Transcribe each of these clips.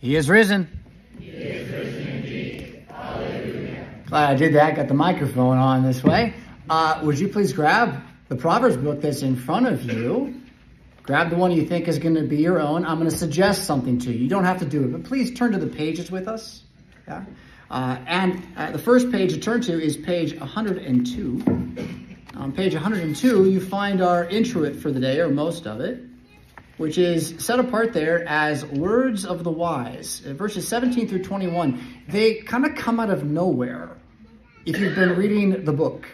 He is risen. He is risen indeed. Glad I did that. Got the microphone on this way. Uh, would you please grab the Proverbs book that's in front of you? Grab the one you think is going to be your own. I'm going to suggest something to you. You don't have to do it, but please turn to the pages with us. Yeah. Uh, and uh, the first page to turn to is page 102. On page 102, you find our introit for the day, or most of it which is set apart there as words of the wise. Uh, verses 17 through 21, they kind of come out of nowhere if you've been reading the book.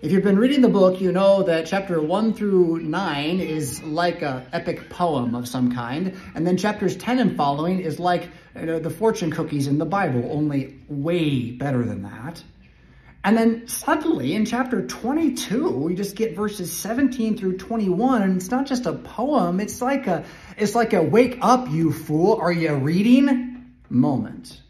If you've been reading the book, you know that chapter 1 through 9 is like a epic poem of some kind, and then chapters 10 and following is like you know, the fortune cookies in the Bible, only way better than that. And then suddenly in chapter 22, we just get verses 17 through 21, and it's not just a poem, it's like a it's like a wake up, you fool, are you reading moment.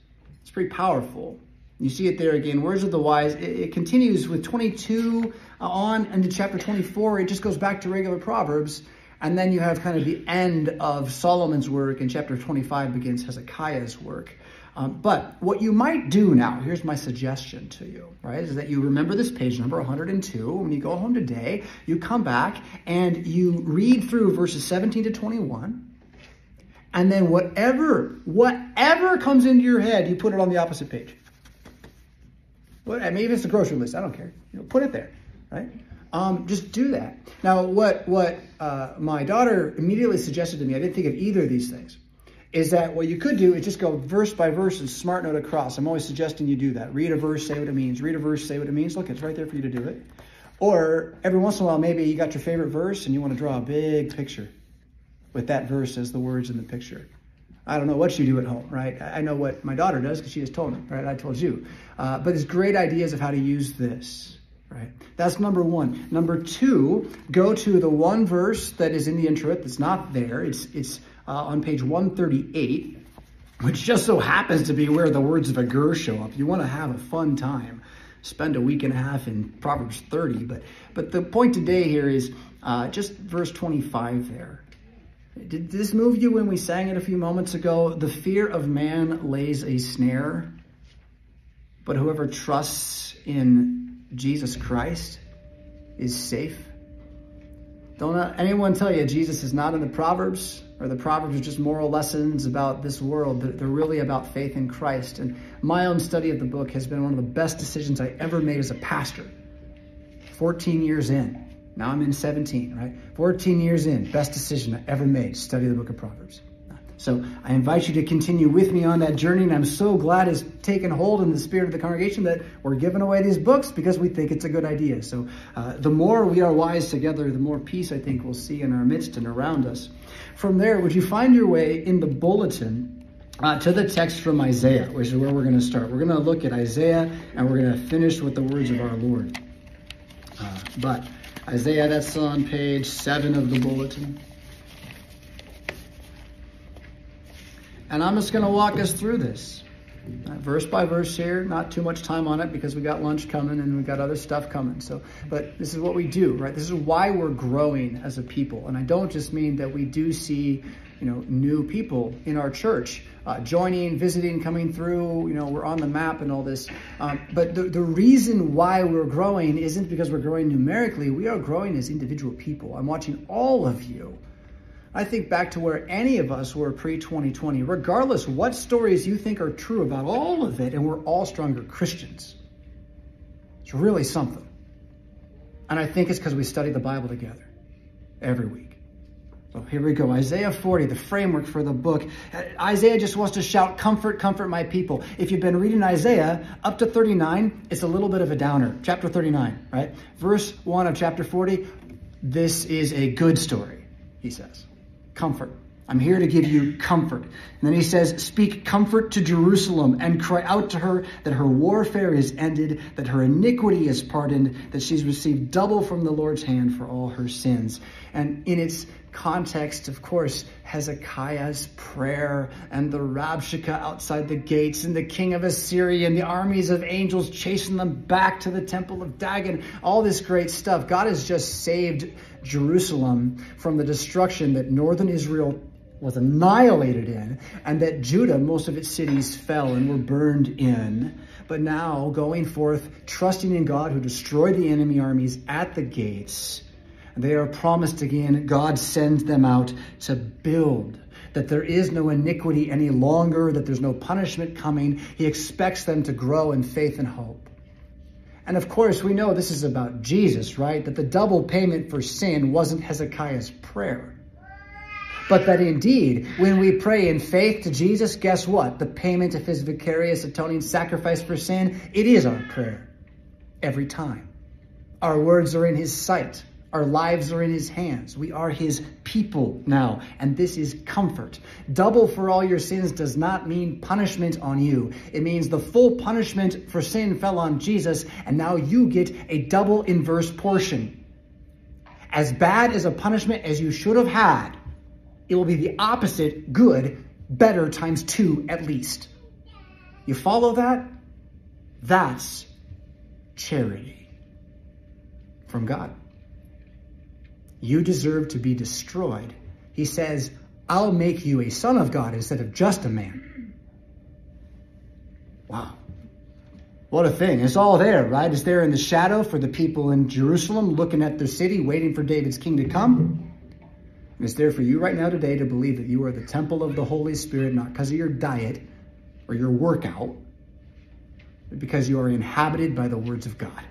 It's pretty powerful. You see it there again, words of the wise. It, it continues with 22 uh, on into chapter 24. It just goes back to regular Proverbs. And then you have kind of the end of Solomon's work, and chapter 25 begins Hezekiah's work. Um, but what you might do now, here's my suggestion to you, right, is that you remember this page number 102. When you go home today, you come back and you read through verses 17 to 21. And then whatever, whatever comes into your head, you put it on the opposite page. What, maybe it's the grocery list. I don't care. You know, put it there, right? Um, just do that. Now, what what uh, my daughter immediately suggested to me, I didn't think of either of these things is that what you could do is just go verse by verse and smart note across. I'm always suggesting you do that. Read a verse, say what it means. Read a verse, say what it means. Look, it's right there for you to do it. Or every once in a while, maybe you got your favorite verse and you want to draw a big picture with that verse as the words in the picture. I don't know what you do at home, right? I know what my daughter does because she just told me, right? I told you. Uh, but there's great ideas of how to use this, right? That's number one. Number two, go to the one verse that is in the introit that's not there. It's it's uh, on page 138, which just so happens to be where the words of Agur show up. You want to have a fun time. Spend a week and a half in Proverbs 30. But, but the point today here is uh, just verse 25 there. Did this move you when we sang it a few moments ago? The fear of man lays a snare, but whoever trusts in Jesus Christ is safe. Don't let anyone tell you Jesus is not in the Proverbs or the Proverbs are just moral lessons about this world. They're really about faith in Christ. And my own study of the book has been one of the best decisions I ever made as a pastor. 14 years in. Now I'm in 17, right? 14 years in. Best decision I ever made, study the book of Proverbs. So I invite you to continue with me on that journey, and I'm so glad it's taken hold in the spirit of the congregation that we're giving away these books because we think it's a good idea. So uh, the more we are wise together, the more peace I think we'll see in our midst and around us. From there, would you find your way in the bulletin uh, to the text from Isaiah, which is where we're going to start. We're going to look at Isaiah, and we're going to finish with the words of our Lord. Uh, but Isaiah, that's on page seven of the bulletin. And I'm just going to walk us through this. Uh, verse by verse here, not too much time on it because we got lunch coming and we got other stuff coming. So, but this is what we do, right? This is why we're growing as a people. And I don't just mean that we do see, you know, new people in our church uh, joining, visiting, coming through. You know, we're on the map and all this. Um, but the, the reason why we're growing isn't because we're growing numerically. We are growing as individual people. I'm watching all of you I think back to where any of us were pre 2020, regardless what stories you think are true about all of it, and we're all stronger Christians. It's really something. And I think it's because we study the Bible together every week. So here we go. Isaiah 40, the framework for the book. Uh, Isaiah just wants to shout, Comfort, comfort my people. If you've been reading Isaiah up to 39, it's a little bit of a downer. Chapter 39, right? Verse 1 of chapter 40, this is a good story, he says comfort. I'm here to give you comfort. And then he says, Speak comfort to Jerusalem and cry out to her that her warfare is ended, that her iniquity is pardoned, that she's received double from the Lord's hand for all her sins. And in its context, of course, Hezekiah's prayer and the Rabshakeh outside the gates and the king of Assyria and the armies of angels chasing them back to the temple of Dagon, all this great stuff. God has just saved Jerusalem from the destruction that northern Israel was annihilated in, and that Judah, most of its cities fell and were burned in. But now, going forth, trusting in God who destroyed the enemy armies at the gates, they are promised again, God sends them out to build. That there is no iniquity any longer, that there's no punishment coming. He expects them to grow in faith and hope. And of course, we know this is about Jesus, right? That the double payment for sin wasn't Hezekiah's prayer. But that indeed, when we pray in faith to Jesus, guess what? The payment of his vicarious atoning sacrifice for sin, it is our prayer. Every time. Our words are in his sight. Our lives are in his hands. We are his people now, and this is comfort. Double for all your sins does not mean punishment on you. It means the full punishment for sin fell on Jesus, and now you get a double inverse portion. As bad as a punishment as you should have had, it will be the opposite, good, better times two at least. You follow that? That's charity from God. You deserve to be destroyed. He says, I'll make you a son of God instead of just a man. Wow. What a thing. It's all there, right? It's there in the shadow for the people in Jerusalem looking at the city, waiting for David's king to come. And it's there for you right now today to believe that you are the temple of the Holy Spirit, not because of your diet or your workout, but because you are inhabited by the words of God.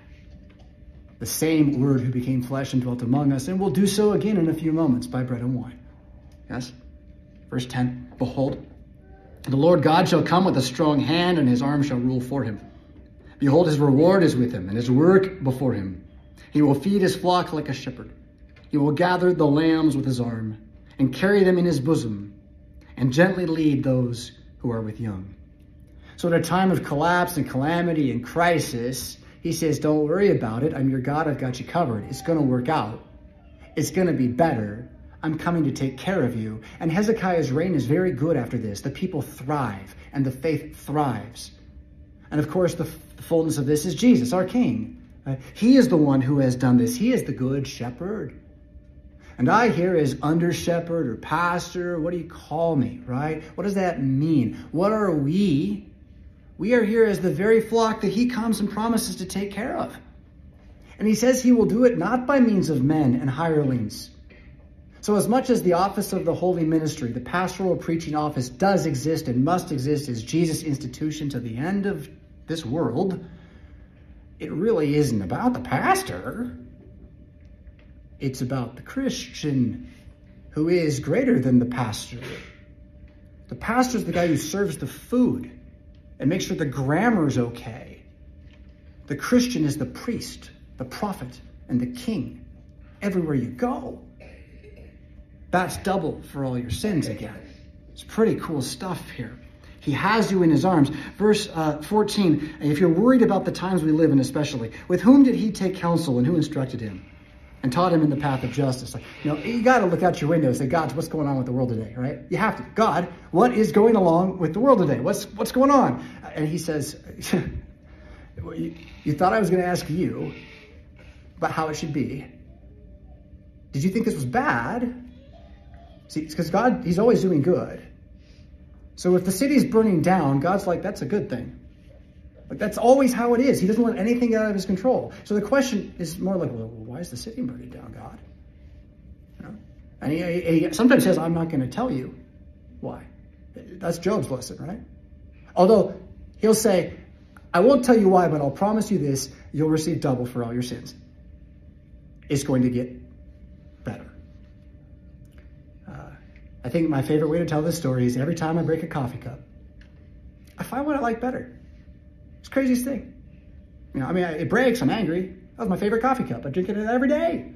The same word who became flesh and dwelt among us, and will do so again in a few moments by bread and wine. Yes? Verse 10 Behold, the Lord God shall come with a strong hand, and his arm shall rule for him. Behold, his reward is with him, and his work before him. He will feed his flock like a shepherd. He will gather the lambs with his arm and carry them in his bosom and gently lead those who are with young. So, at a time of collapse and calamity and crisis, he says, Don't worry about it. I'm your God. I've got you covered. It's going to work out. It's going to be better. I'm coming to take care of you. And Hezekiah's reign is very good after this. The people thrive and the faith thrives. And of course, the, fullness of this is Jesus, our King. Uh, he is the one who has done this. He is the good shepherd. And I here is under shepherd or pastor, what do you call me, right? What does that mean? What are we? We are here as the very flock that he comes and promises to take care of. And he says he will do it not by means of men and hirelings. So, as much as the office of the holy ministry, the pastoral preaching office, does exist and must exist as Jesus' institution to the end of this world, it really isn't about the pastor. It's about the Christian who is greater than the pastor. The pastor is the guy who serves the food and make sure the grammar is okay. The Christian is the priest, the prophet, and the king everywhere you go. That's double for all your sins again. It's pretty cool stuff here. He has you in his arms. Verse uh, 14, if you're worried about the times we live in, especially, with whom did he take counsel and who instructed him? And taught him in the path of justice. Like, you know, you got to look out your window and say, God, what's going on with the world today, right? You have to. God, what is going along with the world today? What's what's going on? And he says, you, you thought I was going to ask you about how it should be. Did you think this was bad? See, because God, He's always doing good. So if the city's burning down, God's like, that's a good thing. Like that's always how it is. He doesn't let anything out of his control. So the question is more like, well, why is the city burning down, God? You know? And he, he sometimes says, I'm not going to tell you why. That's Job's lesson, right? Although he'll say, I won't tell you why, but I'll promise you this you'll receive double for all your sins. It's going to get better. Uh, I think my favorite way to tell this story is every time I break a coffee cup, I find what I like better. It's the craziest thing. You know, I mean, it breaks, I'm angry. That was my favorite coffee cup. I drink it every day.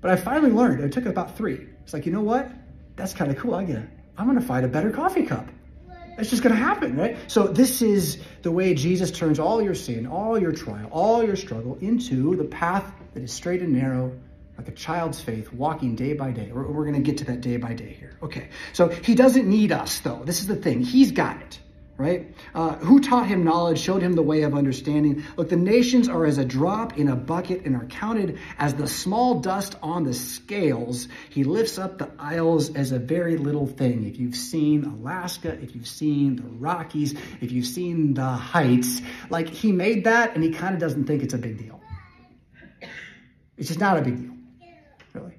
But I finally learned, it took about three. It's like, you know what? That's kind of cool. I get it. I'm going to find a better coffee cup. It's just going to happen, right? So this is the way Jesus turns all your sin, all your trial, all your struggle into the path that is straight and narrow, like a child's faith, walking day by day. We're, we're going to get to that day by day here. Okay. So he doesn't need us, though. This is the thing. He's got it right? Uh, who taught him knowledge, showed him the way of understanding. Look, the nations are as a drop in a bucket and are counted as the small dust on the scales. He lifts up the isles as a very little thing. If you've seen Alaska, if you've seen the Rockies, if you've seen the heights, like he made that and he kind of doesn't think it's a big deal. It's just not a big deal, really.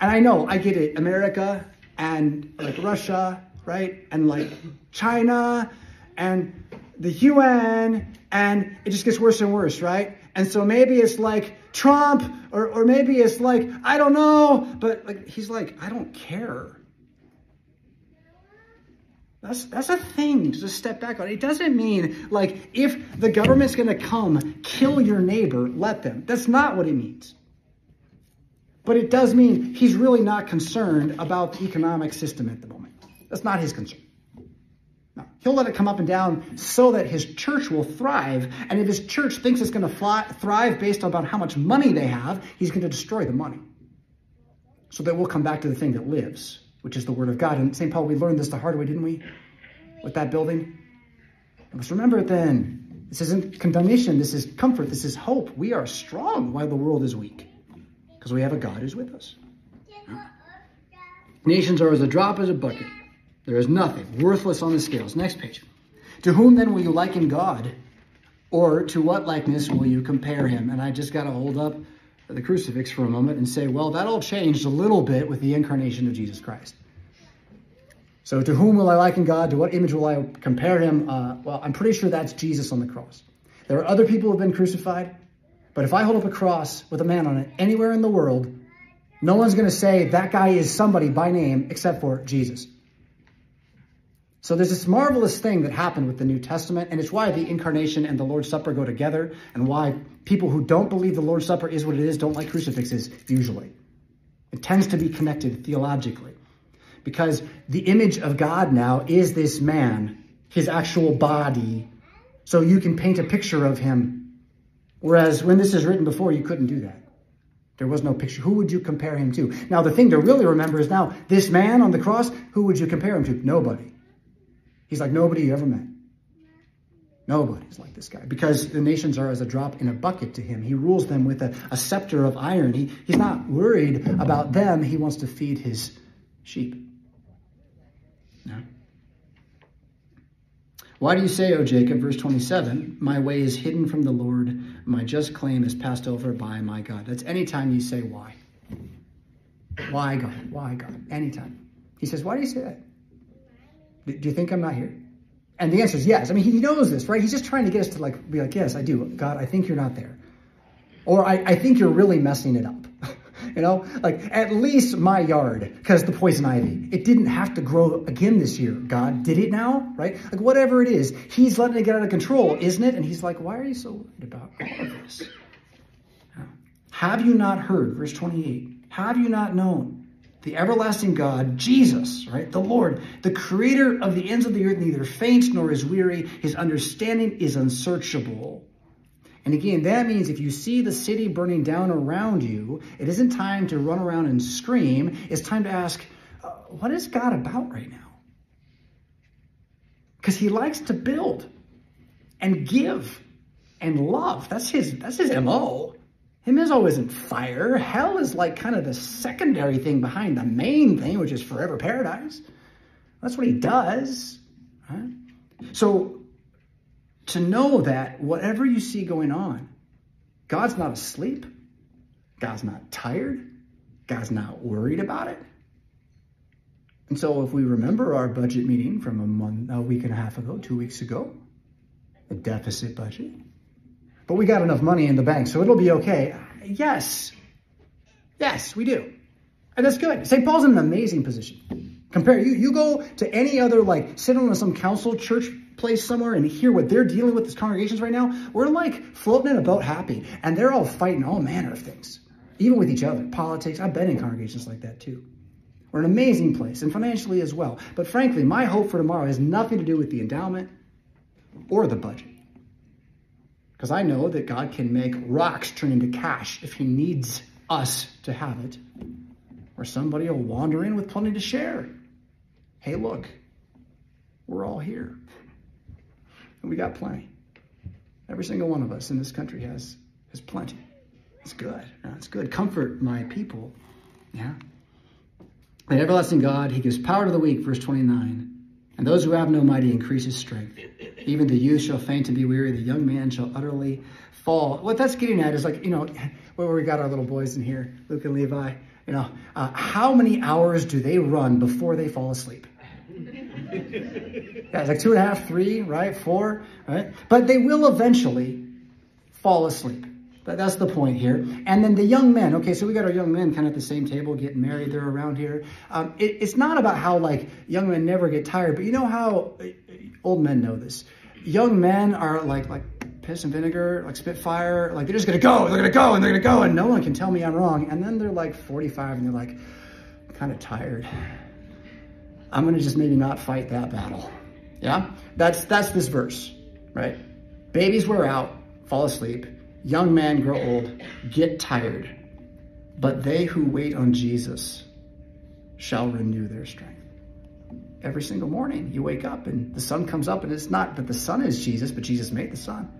And I know, I get it. America and like Russia, right? And like China and the UN, and it just gets worse and worse, right? And so maybe it's like Trump, or, or maybe it's like, I don't know, but like he's like, I don't care. That's that's a thing to just step back on. It doesn't mean like if the government's gonna come kill your neighbor, let them. That's not what it means. But it does mean he's really not concerned about the economic system at the moment. That's not his concern. No, he'll let it come up and down so that his church will thrive. And if his church thinks it's going to fly, thrive based on how much money they have, he's going to destroy the money. So that we'll come back to the thing that lives, which is the Word of God. And St. Paul, we learned this the hard way, didn't we? With that building. Must remember it then. This isn't condemnation. This is comfort. This is hope. We are strong while the world is weak because we have a God who's with us. Nations are as a drop as a bucket. There is nothing worthless on the scales. Next page. To whom then will you liken God? Or to what likeness will you compare him? And I just got to hold up the crucifix for a moment and say, well, that all changed a little bit with the incarnation of Jesus Christ. So to whom will I liken God? To what image will I compare him? Uh, well, I'm pretty sure that's Jesus on the cross. There are other people who have been crucified, but if I hold up a cross with a man on it anywhere in the world, no one's going to say that guy is somebody by name except for Jesus. So there's this marvelous thing that happened with the New Testament, and it's why the incarnation and the Lord's Supper go together, and why people who don't believe the Lord's Supper is what it is don't like crucifixes, usually. It tends to be connected theologically. Because the image of God now is this man, his actual body, so you can paint a picture of him. Whereas when this is written before, you couldn't do that. There was no picture. Who would you compare him to? Now, the thing to really remember is now, this man on the cross, who would you compare him to? Nobody. He's like nobody you ever met. Nobody's like this guy because the nations are as a drop in a bucket to him. He rules them with a, a scepter of iron. He, he's not worried about them. He wants to feed his sheep. No. Why do you say, O Jacob, verse 27, my way is hidden from the Lord, my just claim is passed over by my God? That's anytime you say why. Why God? Why God? Anytime. He says, why do you say that? Do you think I'm not here? And the answer is yes. I mean, he knows this, right? He's just trying to get us to like be like, yes, I do. God, I think you're not there. Or I, I think you're really messing it up. you know, like at least my yard, because the poison ivy, it didn't have to grow again this year. God did it now, right? Like whatever it is, he's letting it get out of control, isn't it? And he's like, why are you so worried about all of this? Have you not heard, verse 28, have you not known? The everlasting God, Jesus, right? The Lord, the creator of the ends of the earth, neither faints nor is weary. His understanding is unsearchable. And again, that means if you see the city burning down around you, it isn't time to run around and scream. It's time to ask, uh, what is God about right now? Because he likes to build and give and love. That's his, that's his MO. Himmism isn't fire. Hell is like kind of the secondary thing behind the main thing, which is forever paradise. That's what he does. Right? So to know that whatever you see going on, God's not asleep. God's not tired. God's not worried about it. And so if we remember our budget meeting from a month, a week and a half ago, two weeks ago, a deficit budget, but we got enough money in the bank, so it'll be okay. Yes. Yes, we do. And that's good. St. Paul's in an amazing position. Compare, you, you go to any other, like, sit on some council church place somewhere and hear what they're dealing with as congregations right now. We're like floating in a boat happy, and they're all fighting all manner of things, even with each other. Politics, I've been in congregations like that too. We're an amazing place, and financially as well. But frankly, my hope for tomorrow has nothing to do with the endowment or the budget. Because I know that God can make rocks turn into cash if he needs us to have it. Or somebody will wander in with plenty to share. Hey, look, we're all here. And we got plenty. Every single one of us in this country has, has plenty. It's good. It's good. Comfort my people. Yeah. The everlasting God, he gives power to the weak, verse 29. And those who have no mighty increase his strength. Even the youth shall faint and be weary, the young man shall utterly fall. What that's getting at is like, you know, where we got our little boys in here, Luke and Levi, you know, uh, how many hours do they run before they fall asleep? like two and a half, three, right? Four, right? But they will eventually fall asleep. But that's the point here. And then the young men. Okay, so we got our young men kind of at the same table getting married. They're around here. Um, it, it's not about how like young men never get tired, but you know how uh, old men know this. Young men are like like piss and vinegar, like Spitfire. Like they're just gonna go. They're gonna go and they're gonna go, and no one can tell me I'm wrong. And then they're like 45 and they're like kind of tired. I'm gonna just maybe not fight that battle. Yeah, that's that's this verse, right? Babies wear out, fall asleep Young men grow old, get tired, but they who wait on Jesus shall renew their strength. Every single morning you wake up and the sun comes up and it's not that the sun is Jesus, but Jesus made the sun.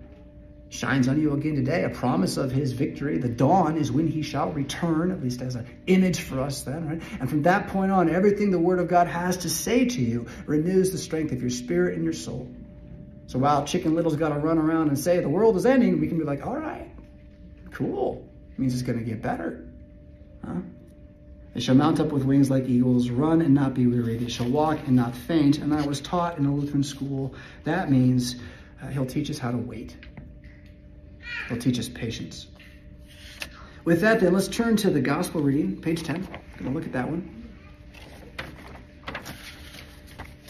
Shines on you again today, a promise of his victory. The dawn is when he shall return, at least as an image for us then, right? And from that point on, everything the word of God has to say to you renews the strength of your spirit and your soul. So while Chicken Little's got to run around and say the world is ending, we can be like, all right, cool. It means it's going to get better. Huh? They shall mount up with wings like eagles, run and not be weary. They shall walk and not faint. And I was taught in a Lutheran school that means uh, he'll teach us how to wait. He'll teach us patience. With that, then, let's turn to the gospel reading, page 10. Going to look at that one.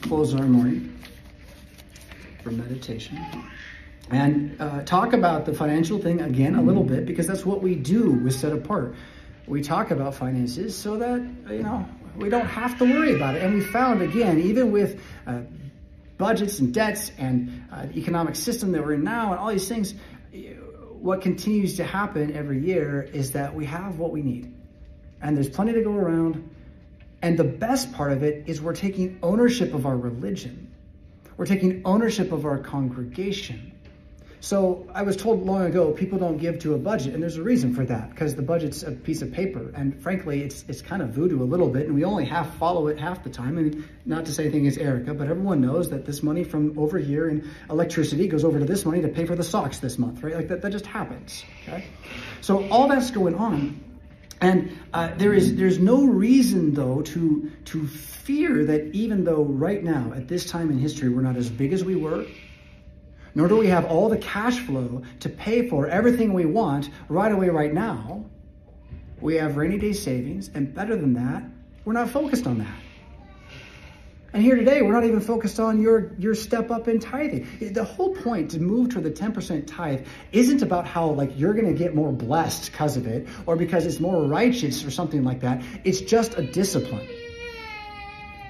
Close our morning for meditation. And uh, talk about the financial thing again a little bit because that's what we do with Set Apart. We talk about finances so that, you know, we don't have to worry about it. And we found, again, even with uh, budgets and debts and uh, economic system that we're in now and all these things, what continues to happen every year is that we have what we need. And there's plenty to go around. And the best part of it is we're taking ownership of our religion. We're taking ownership of our congregation. So I was told long ago, people don't give to a budget, and there's a reason for that, because the budget's a piece of paper, and frankly, it's it's kind of voodoo a little bit, and we only half follow it half the time. And not to say anything is Erica, but everyone knows that this money from over here in electricity goes over to this money to pay for the socks this month, right? Like that, that just happens. Okay, so all that's going on, and uh, there is there's no reason though to to fear that even though right now at this time in history we're not as big as we were, nor do we have all the cash flow to pay for everything we want right away right now, we have rainy day savings, and better than that, we're not focused on that. And here today, we're not even focused on your, your step up in tithing. The whole point to move to the 10% tithe isn't about how like you're going to get more blessed because of it or because it's more righteous or something like that. It's just a discipline.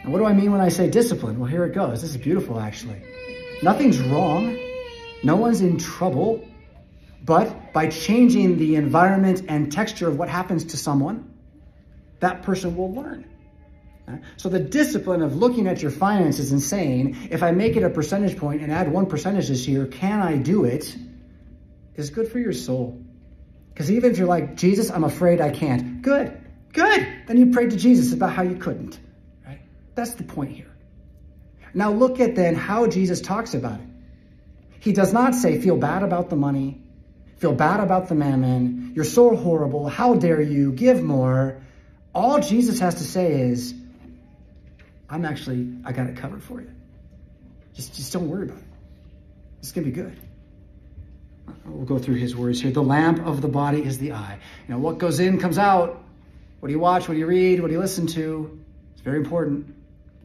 And what do I mean when I say discipline? Well, here it goes. This is beautiful, actually. Nothing's wrong. No one's in trouble. But by changing the environment and texture of what happens to someone, that person will learn. So the discipline of looking at your finances and saying, if I make it a percentage point and add one percentage this year, can I do it? Is good for your soul. Because even if you're like, Jesus, I'm afraid I can't. Good, good. Then you prayed to Jesus about how you couldn't. Right? That's the point here. Now look at then how Jesus talks about it. He does not say, feel bad about the money, feel bad about the mammon, you're so horrible, how dare you, give more. All Jesus has to say is, I'm actually, I got it covered for you. Just, just don't worry about it. It's going to be good. We'll go through his words here. The lamp of the body is the eye. You know, what goes in comes out. What do you watch? What do you read? What do you listen to? It's very important.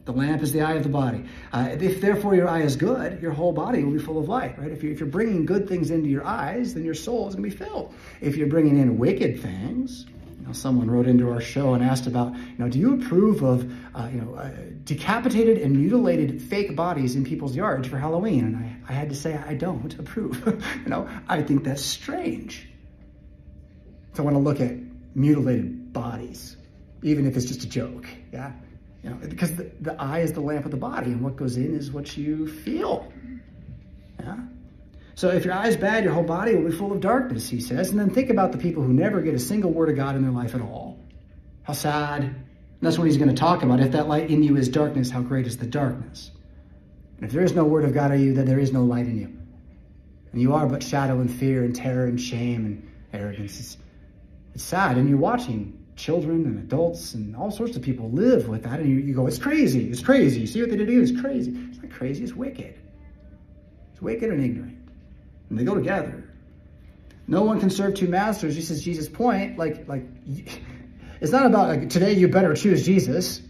The lamp is the eye of the body. Uh, if therefore your eye is good, your whole body will be full of light, right? If, you're, if you're bringing good things into your eyes, then your soul is going to be filled. If you're bringing in wicked things, know, someone wrote into our show and asked about, you know, do you approve of, uh, you know, uh, decapitated and mutilated fake bodies in people's yards for Halloween? And I, I had to say, I don't approve. you know, I think that's strange. So I want to look at mutilated bodies, even if it's just a joke. Yeah. You know, because the, the eye is the lamp of the body, and what goes in is what you feel. Yeah? So if your eye's bad, your whole body will be full of darkness, he says. And then think about the people who never get a single word of God in their life at all. How sad. And that's what he's going to talk about. If that light in you is darkness, how great is the darkness? And if there is no word of God in you, then there is no light in you. And you are but shadow and fear and terror and shame and arrogance. It's, it's sad. And you're watching children and adults and all sorts of people live with that. And you, you go, it's crazy. It's crazy. See what they do? It's crazy. It's not crazy. It's wicked. It's wicked and ignorant. And they go together. No one can serve two masters. This is Jesus' point. Like, like, it's not about like today you better choose Jesus.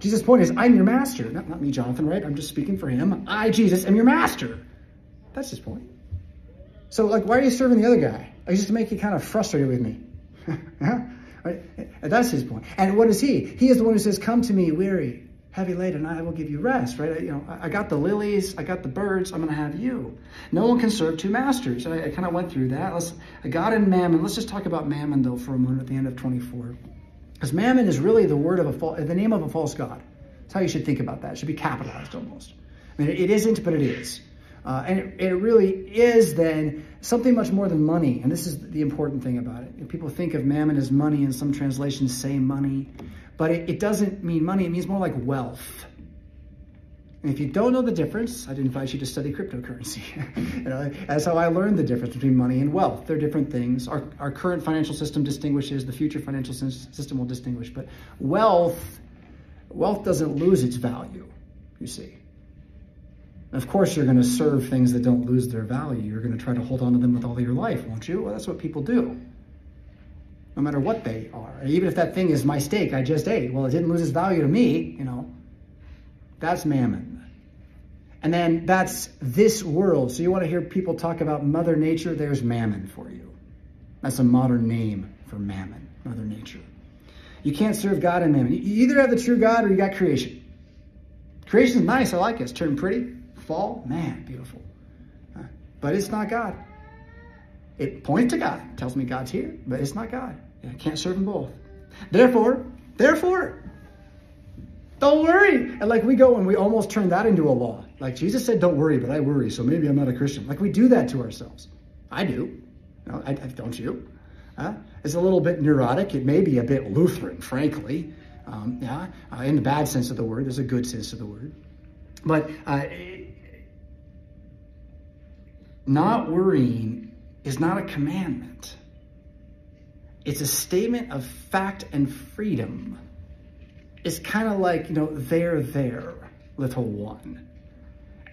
Jesus' point is, I'm your master. Not, not me, Jonathan, right? I'm just speaking for him. I, Jesus, am your master. That's his point. So, like, why are you serving the other guy? Like, just to make you kind of frustrated with me. right? That's his point. And what is he? He is the one who says, Come to me, weary, heavy laden, I will give you rest, right? You know, I got the lilies, I got the birds, I'm going to have you. No one can serve two masters. I, I kind of went through that. Let's, God and mammon. Let's just talk about mammon, though, for a moment at the end of 24. Because mammon is really the word of a false, the name of a false god. That's how you should think about that. It should be capitalized almost. I mean, it isn't, but it is. Uh, and it, it, really is then something much more than money. And this is the important thing about it. People think of mammon as money, and some translations say money, but it, it doesn't mean money. It means more like wealth. And if you don't know the difference, I'd invite you to study cryptocurrency. you know, that's how I learned the difference between money and wealth. They're different things. Our, our current financial system distinguishes, the future financial system will distinguish. But wealth, wealth doesn't lose its value, you see. Of course, you're going to serve things that don't lose their value. You're going to try to hold on to them with all of your life, won't you? Well, that's what people do. No matter what they are. Even if that thing is my steak I just ate. Well, it didn't lose its value to me, you know. That's mammon. And then that's this world. So you want to hear people talk about Mother Nature? There's mammon for you. That's a modern name for mammon, Mother Nature. You can't serve God and mammon. You either have the true God or you got creation. Creation is nice. I like it. It's turned pretty fall, man, beautiful. But it's not God. It points to God, tells me God's here, but it's not God. I can't serve them both. Therefore, therefore, don't worry. And like we go and we almost turn that into a law. Like Jesus said, don't worry, but I worry, so maybe I'm not a Christian. Like we do that to ourselves. I do. No, I, I don't you? It's a little bit neurotic. It may be a bit Lutheran, frankly. Um, yeah, uh, in the bad sense of the word. There's a good sense of the word. But uh, not worrying is not a commandment. It's a statement of fact and freedom. It's kind of like, you know, there, there, little one.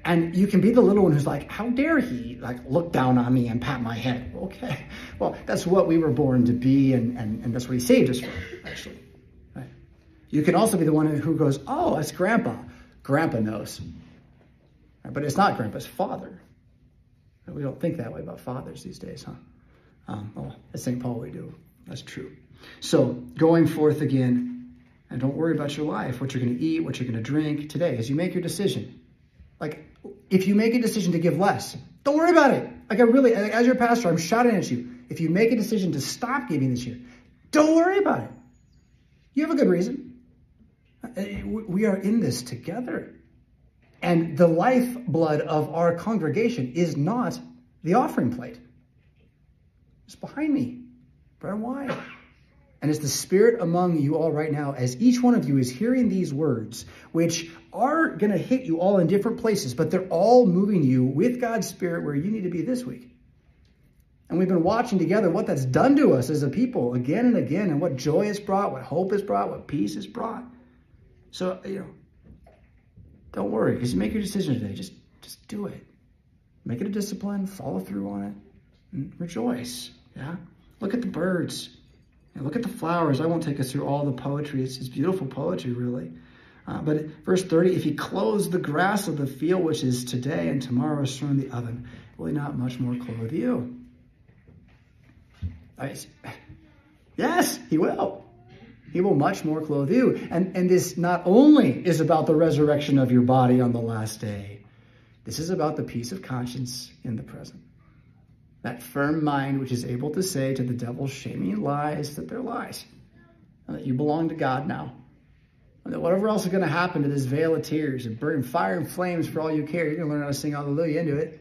And you can be the little one who's like, how dare he like look down on me and pat my head? Okay. Well, that's what we were born to be, and, and, and that's what he saved us from, actually. You can also be the one who goes, oh, it's grandpa. Grandpa knows. But it's not grandpa's father. We don't think that way about fathers these days, huh? Um, well, at St. Paul we do. That's true. So going forth again, and don't worry about your life, what you're going to eat, what you're going to drink today, as you make your decision. Like, if you make a decision to give less, don't worry about it. Like, I really, as your pastor, I'm shouting at you. If you make a decision to stop giving this year, don't worry about it. You have a good reason. Uh, we are in this together. And the lifeblood of our congregation is not the offering plate. It's behind me. bread and wine. And it's the Spirit among you all right now, as each one of you is hearing these words, which are going to hit you all in different places, but they're all moving you with God's Spirit where you need to be this week. And we've been watching together what that's done to us as a people again and again, and what joy it's brought, what hope has brought, what peace has brought. So, you know, don't worry, because you make your decision today. Just, just do it. Make it a discipline, follow through on it, and rejoice. Yeah? Look at the birds. Yeah, look at the flowers. I won't take us through all the poetry. It's, it's beautiful poetry, really. Uh, but verse 30, if he clothes the grass of the field, which is today and tomorrow is thrown in the oven, will he not much more clothe you? I, yes, he will. He will much more clothe you. And, and this not only is about the resurrection of your body on the last day, this is about the peace of conscience in the present. That firm mind which is able to say to the devil's shaming lies that they're lies. And that you belong to God now. And that whatever else is going to happen to this veil of tears and burn fire and flames for all you care, you're going to learn how to sing hallelujah into it.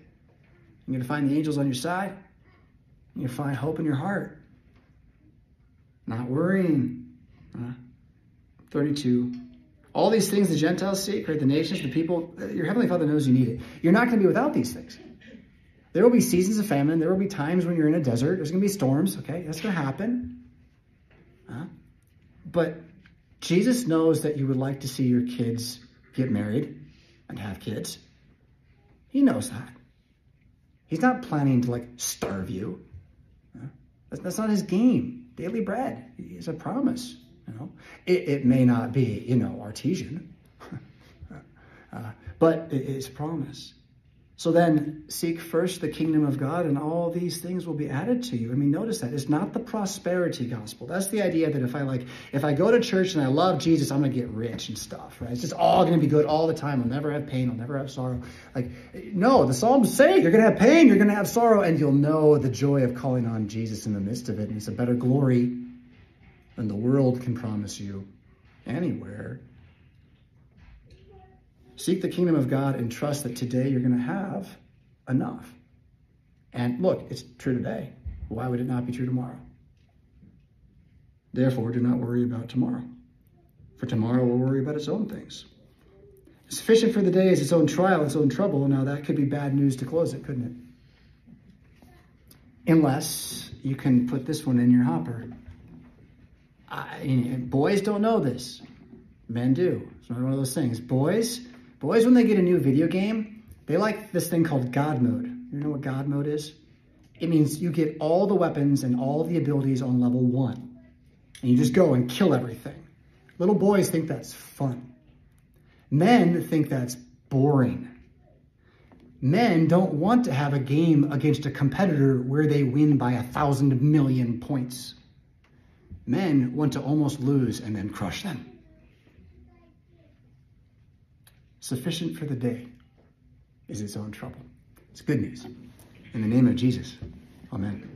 You're going to find the angels on your side. You're going to find hope in your heart. Not worrying. Uh, 32. All these things the Gentiles seek, right? The nations, the people, uh, your Heavenly Father knows you need it. You're not going to be without these things. There will be seasons of famine. There will be times when you're in a desert. There's going to be storms, okay? That's going to happen. But Jesus knows that you would like to see your kids get married and have kids. He knows that. He's not planning to like starve you. That's, that's not his game. Daily bread is a promise. Know, it, it may not be you know artesian, uh, but it is promise. So then seek first the kingdom of God and all these things will be added to you. I mean, notice that it's not the prosperity gospel. That's the idea that if I like, if I go to church and I love Jesus, I'm going to get rich and stuff, right? It's just all going to be good all the time. I'll never have pain. I'll never have sorrow. Like, no, the Psalms say you're going to have pain, you're going to have sorrow, and you'll know the joy of calling on Jesus in the midst of it. And it's a better glory than the world can promise you anywhere. Seek the kingdom of God and trust that today you're going to have enough. And look, it's true today. Why would it not be true tomorrow? Therefore, do not worry about tomorrow, for tomorrow will worry about its own things. Sufficient for the day is its own trial, its own trouble. Now, that could be bad news to close it, couldn't it? Unless you can put this one in your hopper. I, boys don't know this. Men do. It's not one of those things. Boys, Boys, when they get a new video game, they like this thing called God mode. You know what God mode is? It means you get all the weapons and all the abilities on level one. And you just go and kill everything. Little boys think that's fun. Men think that's boring. Men don't want to have a game against a competitor where they win by a thousand million points. Men want to almost lose and then crush them. Sufficient for the day is its own trouble. It's good news. In the name of Jesus, amen.